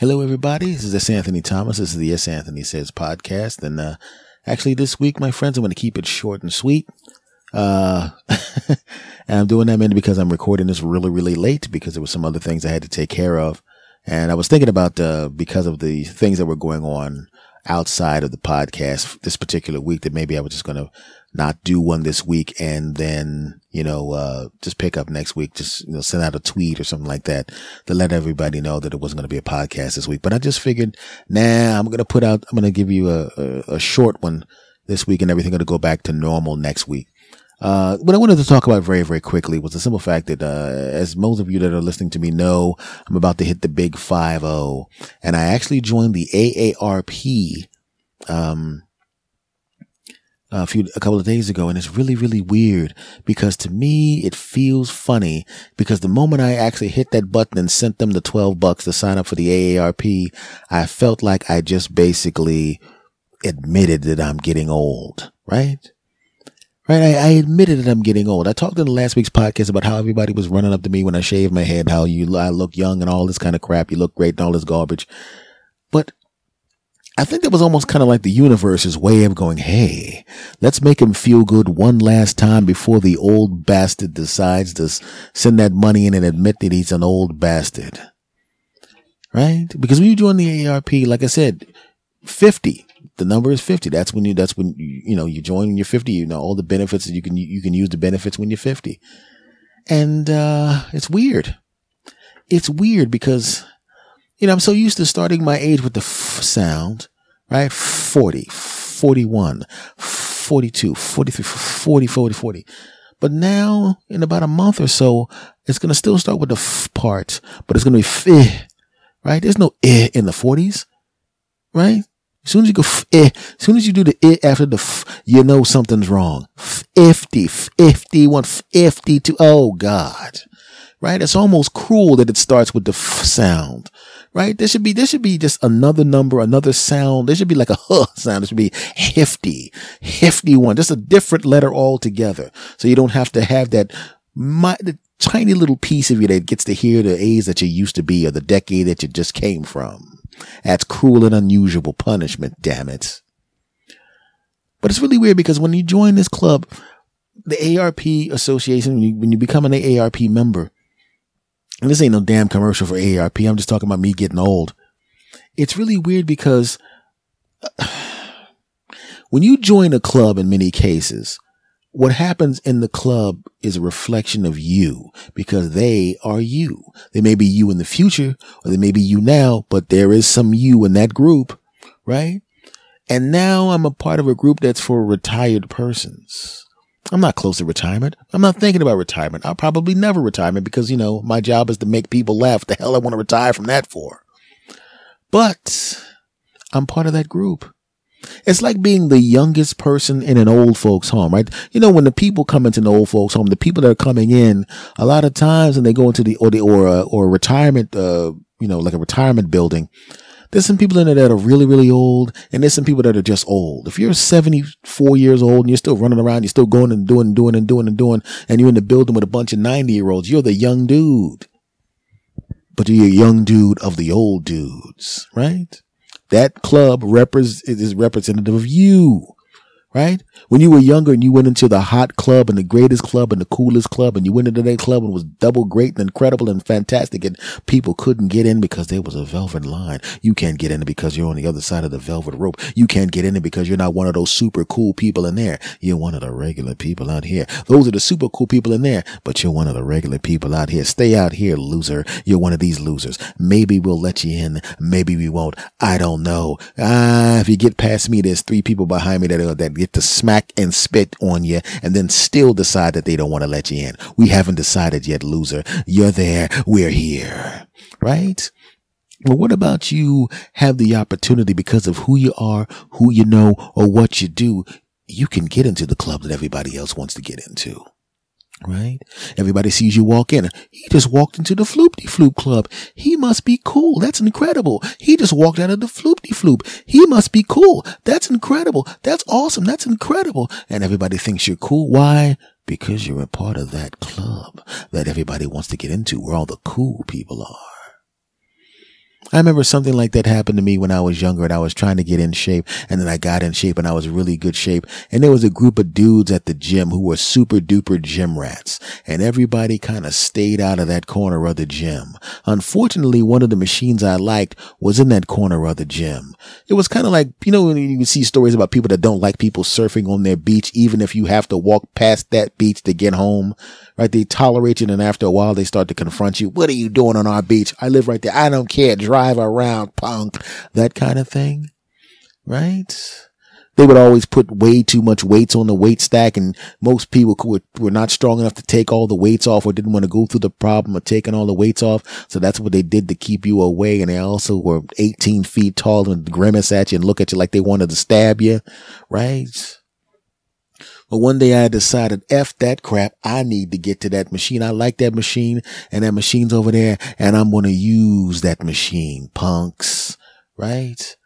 Hello, everybody. This is S. Anthony Thomas. This is the S. Anthony Says podcast. And uh, actually, this week, my friends, I'm going to keep it short and sweet. Uh, and I'm doing that mainly because I'm recording this really, really late because there were some other things I had to take care of. And I was thinking about, uh, because of the things that were going on outside of the podcast this particular week that maybe I was just going to not do one this week and then, you know, uh, just pick up next week, just, you know, send out a tweet or something like that to let everybody know that it wasn't going to be a podcast this week. But I just figured, nah, I'm going to put out, I'm going to give you a, a, a short one this week and everything going to go back to normal next week. Uh, what I wanted to talk about very, very quickly was the simple fact that, uh, as most of you that are listening to me know, I'm about to hit the big 5-0 and I actually joined the AARP, um, a few, a couple of days ago. And it's really, really weird because to me, it feels funny because the moment I actually hit that button and sent them the 12 bucks to sign up for the AARP, I felt like I just basically admitted that I'm getting old, right? Right. I, I, admitted that I'm getting old. I talked in the last week's podcast about how everybody was running up to me when I shaved my head, how you, I look young and all this kind of crap. You look great and all this garbage. I think that was almost kind of like the universe's way of going, Hey, let's make him feel good one last time before the old bastard decides to send that money in and admit that he's an old bastard. Right? Because when you join the AARP, like I said, 50, the number is 50. That's when you, that's when you, you know, you join when you're 50, you know, all the benefits that you can, you can use the benefits when you're 50. And, uh, it's weird. It's weird because, you know, I'm so used to starting my age with the f sound, right? 40, 41, 42, 43, 40, 40, 40. But now in about a month or so, it's going to still start with the f part, but it's going to be f, right? There's no eh in the 40s, right? As soon as you go, eh, as soon as you do the eh after the f, you know something's wrong. 50, 51, 52. Oh God. Right? It's almost cruel that it starts with the f sound. Right? There should be, there should be just another number, another sound. There should be like a huh sound. It should be hefty, hefty one. Just a different letter altogether. So you don't have to have that, my, the tiny little piece of you that gets to hear the A's that you used to be or the decade that you just came from. That's cruel and unusual punishment, damn it. But it's really weird because when you join this club, the ARP association, when you, when you become an ARP member, and this ain't no damn commercial for AARP, I'm just talking about me getting old. It's really weird because when you join a club in many cases, what happens in the club is a reflection of you because they are you. They may be you in the future or they may be you now, but there is some you in that group, right? And now I'm a part of a group that's for retired persons. I'm not close to retirement. I'm not thinking about retirement. I'll probably never retire because, you know, my job is to make people laugh. The hell I want to retire from that for. But I'm part of that group. It's like being the youngest person in an old folks home, right? You know, when the people come into an old folks home, the people that are coming in, a lot of times and they go into the, or the, or, uh, or retirement, uh, you know, like a retirement building, there's some people in there that are really, really old, and there's some people that are just old. If you're 74 years old and you're still running around, you're still going and doing and doing and doing and doing, and you're in the building with a bunch of 90 year olds, you're the young dude. But you're a young dude of the old dudes, right? That club repres- is representative of you, right? When you were younger and you went into the hot club and the greatest club and the coolest club and you went into that club and was double great and incredible and fantastic and people couldn't get in because there was a velvet line. You can't get in because you're on the other side of the velvet rope. You can't get in because you're not one of those super cool people in there. You're one of the regular people out here. Those are the super cool people in there, but you're one of the regular people out here. Stay out here, loser. You're one of these losers. Maybe we'll let you in. Maybe we won't. I don't know. Ah, if you get past me, there's three people behind me that, that get to smack and spit on you and then still decide that they don't want to let you in. We haven't decided yet, loser. You're there. We're here. Right? Well, what about you have the opportunity because of who you are, who you know, or what you do? You can get into the club that everybody else wants to get into right? Everybody sees you walk in. He just walked into the Floopty Floop Club. He must be cool. That's incredible. He just walked out of the Floopty Floop. He must be cool. That's incredible. That's awesome. That's incredible. And everybody thinks you're cool. Why? Because you're a part of that club that everybody wants to get into where all the cool people are. I remember something like that happened to me when I was younger and I was trying to get in shape and then I got in shape and I was really good shape. And there was a group of dudes at the gym who were super duper gym rats and everybody kind of stayed out of that corner of the gym. Unfortunately, one of the machines I liked was in that corner of the gym. It was kind of like, you know, when you see stories about people that don't like people surfing on their beach, even if you have to walk past that beach to get home right? They tolerate you, and after a while, they start to confront you. What are you doing on our beach? I live right there. I don't care. Drive around, punk. That kind of thing, right? They would always put way too much weights on the weight stack, and most people were, were not strong enough to take all the weights off or didn't want to go through the problem of taking all the weights off. So that's what they did to keep you away. And they also were 18 feet tall and grimace at you and look at you like they wanted to stab you, right? But one day I decided, F that crap. I need to get to that machine. I like that machine and that machine's over there and I'm going to use that machine, punks, right?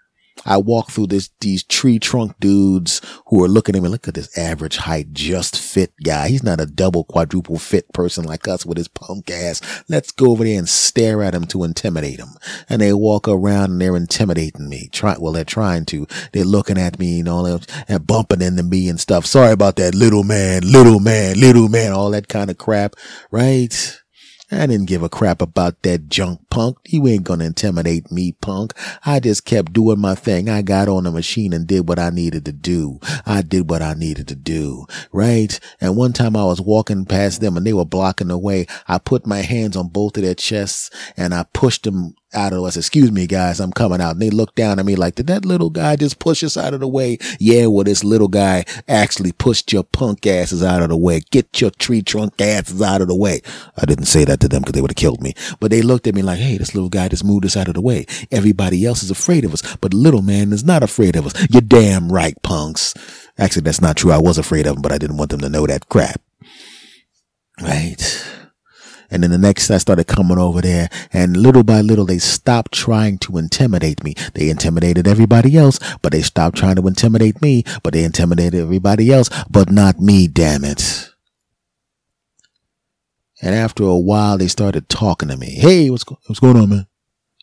I walk through this, these tree trunk dudes who are looking at me. Look at this average height, just fit guy. He's not a double quadruple fit person like us with his punk ass. Let's go over there and stare at him to intimidate him. And they walk around and they're intimidating me. Try, well, they're trying to. They're looking at me, you know, and bumping into me and stuff. Sorry about that little man, little man, little man, all that kind of crap, right? I didn't give a crap about that junk punk. You ain't gonna intimidate me, punk. I just kept doing my thing. I got on the machine and did what I needed to do. I did what I needed to do. Right? And one time I was walking past them and they were blocking the way. I put my hands on both of their chests and I pushed them out of us. Excuse me, guys, I'm coming out. And they look down at me like, did that little guy just push us out of the way? Yeah, well, this little guy actually pushed your punk asses out of the way. Get your tree trunk asses out of the way. I didn't say that to them because they would have killed me, but they looked at me like, hey, this little guy just moved us out of the way. Everybody else is afraid of us, but little man is not afraid of us. You're damn right, punks. Actually, that's not true. I was afraid of them, but I didn't want them to know that crap. Right. And then the next I started coming over there and little by little they stopped trying to intimidate me. They intimidated everybody else, but they stopped trying to intimidate me, but they intimidated everybody else, but not me, damn it. And after a while, they started talking to me. Hey, what's, what's going on, man?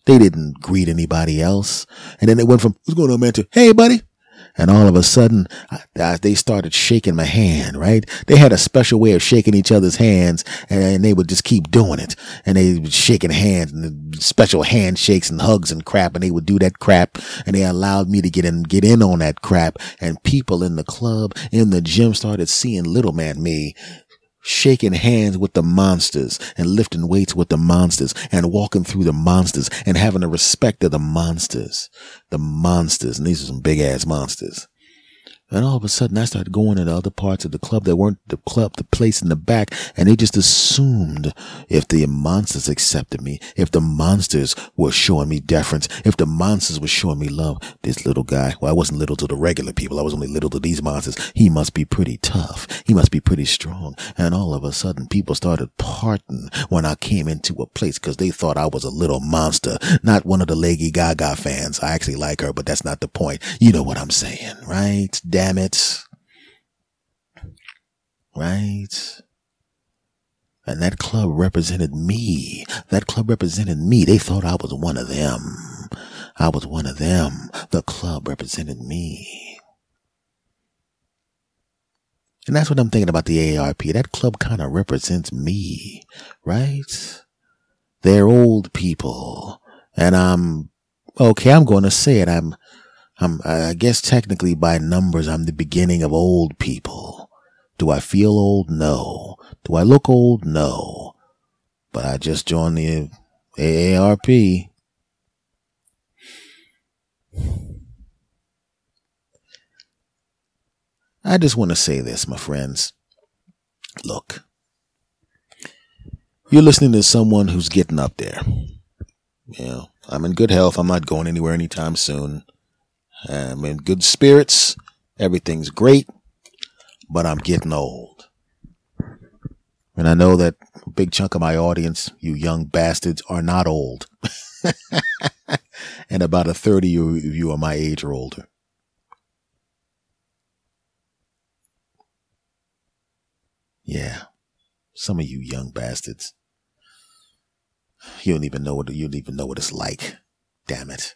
They didn't greet anybody else. And then they went from, what's going on, man, to, hey, buddy. And all of a sudden, I, they started shaking my hand, right? They had a special way of shaking each other's hands and they would just keep doing it. And they were shaking hands and special handshakes and hugs and crap. And they would do that crap. And they allowed me to get in, get in on that crap. And people in the club, in the gym started seeing little man me shaking hands with the monsters and lifting weights with the monsters and walking through the monsters and having the respect of the monsters. The monsters. And these are some big ass monsters. And all of a sudden I started going into other parts of the club that weren't the club, the place in the back. And they just assumed if the monsters accepted me, if the monsters were showing me deference, if the monsters were showing me love, this little guy, well, I wasn't little to the regular people. I was only little to these monsters. He must be pretty tough. He must be pretty strong. And all of a sudden people started parting when I came into a place because they thought I was a little monster, not one of the Lady Gaga fans. I actually like her, but that's not the point. You know what I'm saying, right? Damn it. Right? And that club represented me. That club represented me. They thought I was one of them. I was one of them. The club represented me. And that's what I'm thinking about the AARP. That club kind of represents me, right? They're old people. And I'm, okay, I'm going to say it. I'm, Um, I'm, I guess technically by numbers, I'm the beginning of old people. Do I feel old? No. Do I look old? No. But I just joined the AARP. I just want to say this, my friends. Look, you're listening to someone who's getting up there. You know, I'm in good health. I'm not going anywhere anytime soon. I'm in good spirits. Everything's great, but I'm getting old. And I know that a big chunk of my audience, you young bastards, are not old. and about a third of you, you are my age or older. Yeah. Some of you young bastards. You don't even know what you don't even know what it's like damn it.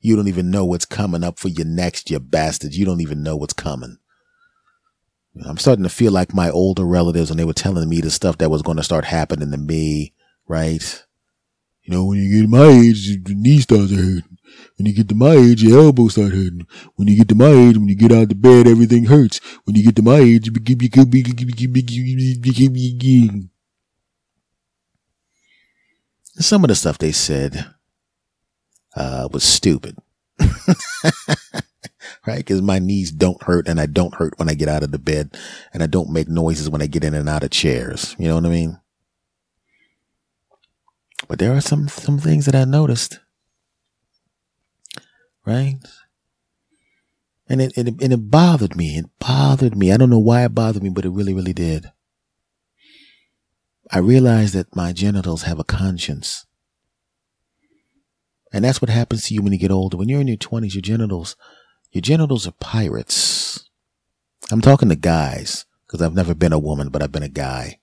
You don't even know what's coming up for you next, you bastards. You don't even know what's coming. I'm starting to feel like my older relatives when they were telling me the stuff that was going to start happening to me, right? You know, when you get my age, your knee starts hurting. When you get to my age, your elbows start hurting. When you get to my age, when you get out of bed, everything hurts. When you get to my age, some of the stuff they said uh, was stupid. right? Because my knees don't hurt and I don't hurt when I get out of the bed and I don't make noises when I get in and out of chairs. You know what I mean? But there are some, some things that I noticed. Right? And it, it, and it bothered me. It bothered me. I don't know why it bothered me, but it really, really did. I realized that my genitals have a conscience. And that's what happens to you when you get older. When you're in your 20s, your genitals, your genitals are pirates. I'm talking to guys because I've never been a woman, but I've been a guy.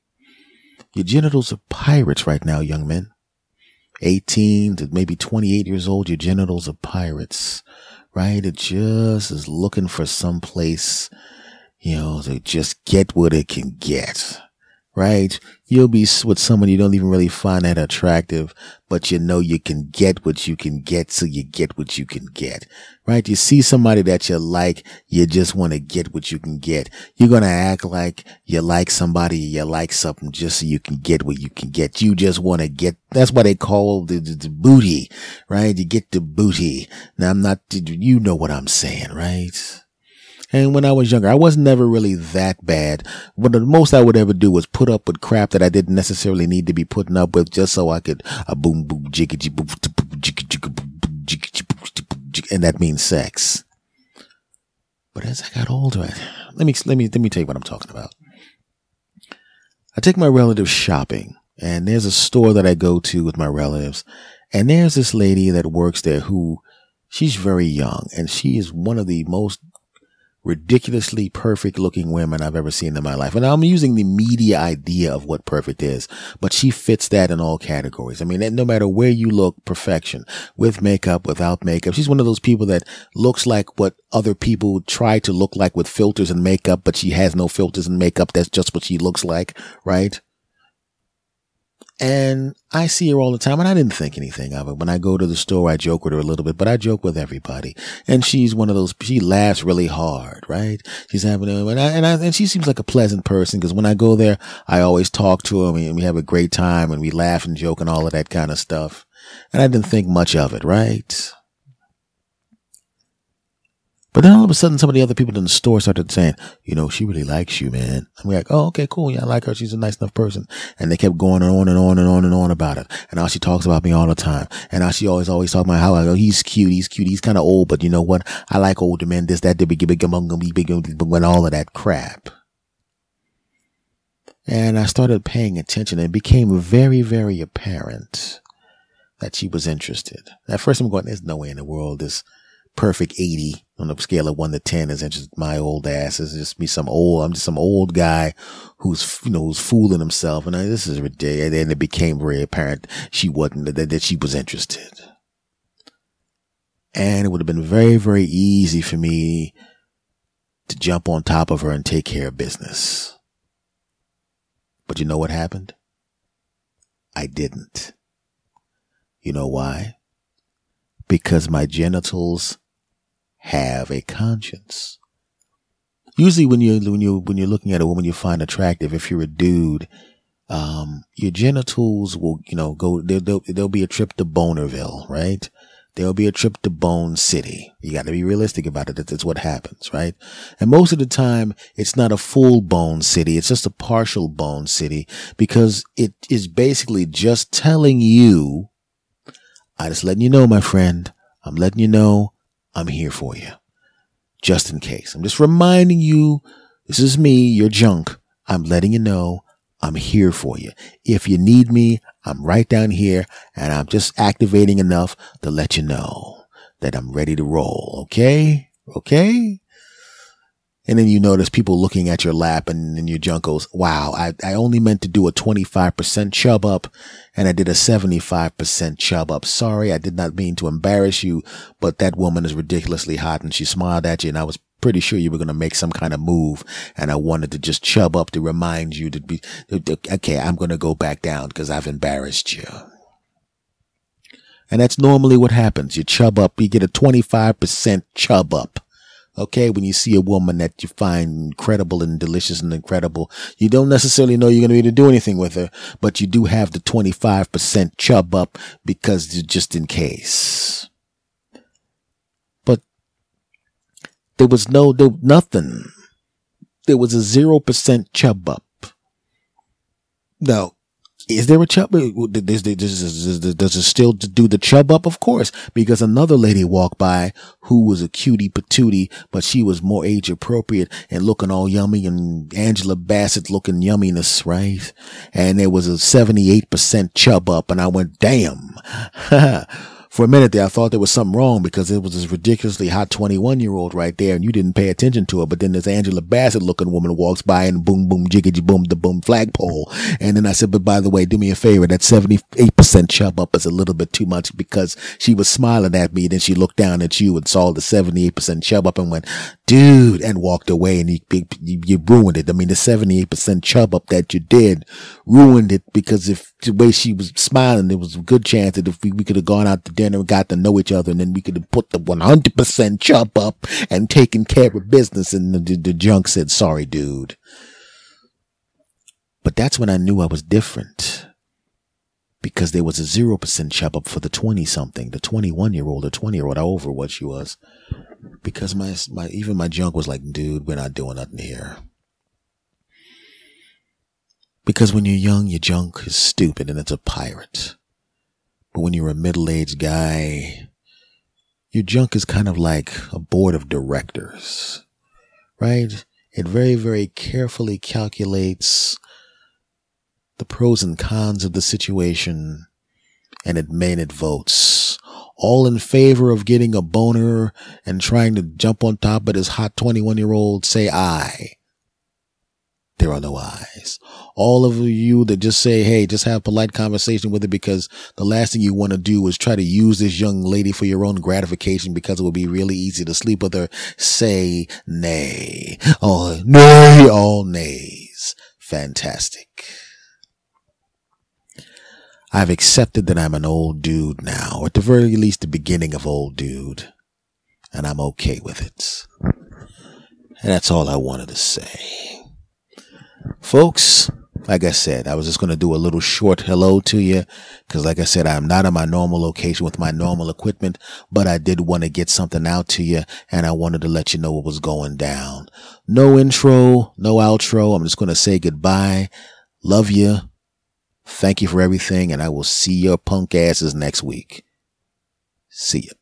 Your genitals are pirates right now, young men. 18 to maybe 28 years old, your genitals are pirates, right? It just is looking for some place, you know, to just get what it can get right? You'll be with someone you don't even really find that attractive, but you know you can get what you can get, so you get what you can get, right? You see somebody that you like, you just want to get what you can get. You're going to act like you like somebody, you like something just so you can get what you can get. You just want to get, that's what they call the, the, the booty, right? You get the booty. Now I'm not, you know what I'm saying, right? And when I was younger, I was never really that bad. But the most I would ever do was put up with crap that I didn't necessarily need to be putting up with just so I could a boom boom jiggy boom and that means sex. But as I got older, let me let me let me tell you what I'm talking about. I take my relatives shopping, and there's a store that I go to with my relatives, and there's this lady that works there who she's very young, and she is one of the most ridiculously perfect looking women I've ever seen in my life. And I'm using the media idea of what perfect is, but she fits that in all categories. I mean, no matter where you look, perfection with makeup, without makeup. She's one of those people that looks like what other people try to look like with filters and makeup, but she has no filters and makeup. That's just what she looks like, right? And I see her all the time and I didn't think anything of it. When I go to the store, I joke with her a little bit, but I joke with everybody. And she's one of those, she laughs really hard, right? She's having a, and I, and, I, and she seems like a pleasant person because when I go there, I always talk to her and we have a great time and we laugh and joke and all of that kind of stuff. And I didn't think much of it, right? But then all of a sudden, some of the other people in the store started saying, you know, she really likes you, man. And we're like, oh, okay, cool. Yeah, I like her. She's a nice enough person. And they kept going on and on and on and on about it. And now she talks about me all the time. And now she always, always talking about how, oh, he's cute. He's cute. He's kind of old, but you know what? I like older men. This, that, big, big, big, big, when all of that crap. And I started paying attention and it became very, very apparent that she was interested. At first I'm going, there's no way in the world this perfect 80 on a scale of one to 10 is just my old ass. It's just me some old, I'm just some old guy who's, you know, who's fooling himself. And I, this is ridiculous. And then it became very apparent she wasn't, that, that she was interested. And it would have been very, very easy for me to jump on top of her and take care of business. But you know what happened? I didn't. You know why? Because my genitals have a conscience. Usually when you when you when you're looking at a woman you find attractive, if you're a dude, um, your genitals will, you know, go, there, there'll, there'll be a trip to Bonerville, right? There'll be a trip to Bone City. You got to be realistic about it. That's what happens, right? And most of the time, it's not a full bone city. It's just a partial bone city because it is basically just telling you, I just letting you know, my friend, I'm letting you know I'm here for you. Just in case. I'm just reminding you, this is me, your junk. I'm letting you know I'm here for you. If you need me, I'm right down here and I'm just activating enough to let you know that I'm ready to roll. Okay? Okay? And then you notice people looking at your lap and then your junk goes, wow, I, I only meant to do a 25% chub up and I did a 75% chub up. Sorry, I did not mean to embarrass you, but that woman is ridiculously hot and she smiled at you and I was pretty sure you were going to make some kind of move and I wanted to just chub up to remind you to be, okay, I'm going to go back down because I've embarrassed you. And that's normally what happens. You chub up, you get a 25% chub up. Okay. When you see a woman that you find incredible and delicious and incredible, you don't necessarily know you're going to be able to do anything with her, but you do have the 25% chub up because just in case. But there was no, there, nothing. There was a 0% chub up. Now, is there a chub? Does, does, does it still do the chub up? Of course, because another lady walked by who was a cutie patootie, but she was more age appropriate and looking all yummy and Angela Bassett looking yumminess, right? And there was a 78% chub up and I went, damn. for a minute there, I thought there was something wrong because it was this ridiculously hot 21 year old right there and you didn't pay attention to it. But then this Angela Bassett looking woman walks by and boom, boom, jiggity boom, the boom flagpole. And then I said, but by the way, do me a favor. That 78% chub up is a little bit too much because she was smiling at me. Then she looked down at you and saw the 78% chub up and went, dude, and walked away and you, you, you ruined it. I mean, the 78% chub up that you did ruined it because if the way she was smiling, there was a good chance that if we, we could have gone out to dinner and got to know each other and then we could put the 100% chub up and taken care of business. And the, the junk said, sorry, dude. But that's when I knew I was different because there was a 0% chub up for the 20 something, the 21 year old, the 20 year old, however what she was because my, my, even my junk was like, dude, we're not doing nothing here. Because when you're young, your junk is stupid and it's a pirate. But when you're a middle-aged guy, your junk is kind of like a board of directors, right? It very, very carefully calculates the pros and cons of the situation and it made it votes all in favor of getting a boner and trying to jump on top of this hot 21 year old, say aye. There are no ayes. All of you that just say, hey, just have polite conversation with her because the last thing you want to do is try to use this young lady for your own gratification because it would be really easy to sleep with her. Say nay. Oh, nay, all nays. Fantastic. I've accepted that I'm an old dude now, or at the very least the beginning of old dude, and I'm okay with it. And that's all I wanted to say. Folks, like I said, I was just going to do a little short hello to you because, like I said, I'm not in my normal location with my normal equipment, but I did want to get something out to you and I wanted to let you know what was going down. No intro, no outro. I'm just going to say goodbye. Love you. Thank you for everything, and I will see your punk asses next week. See ya.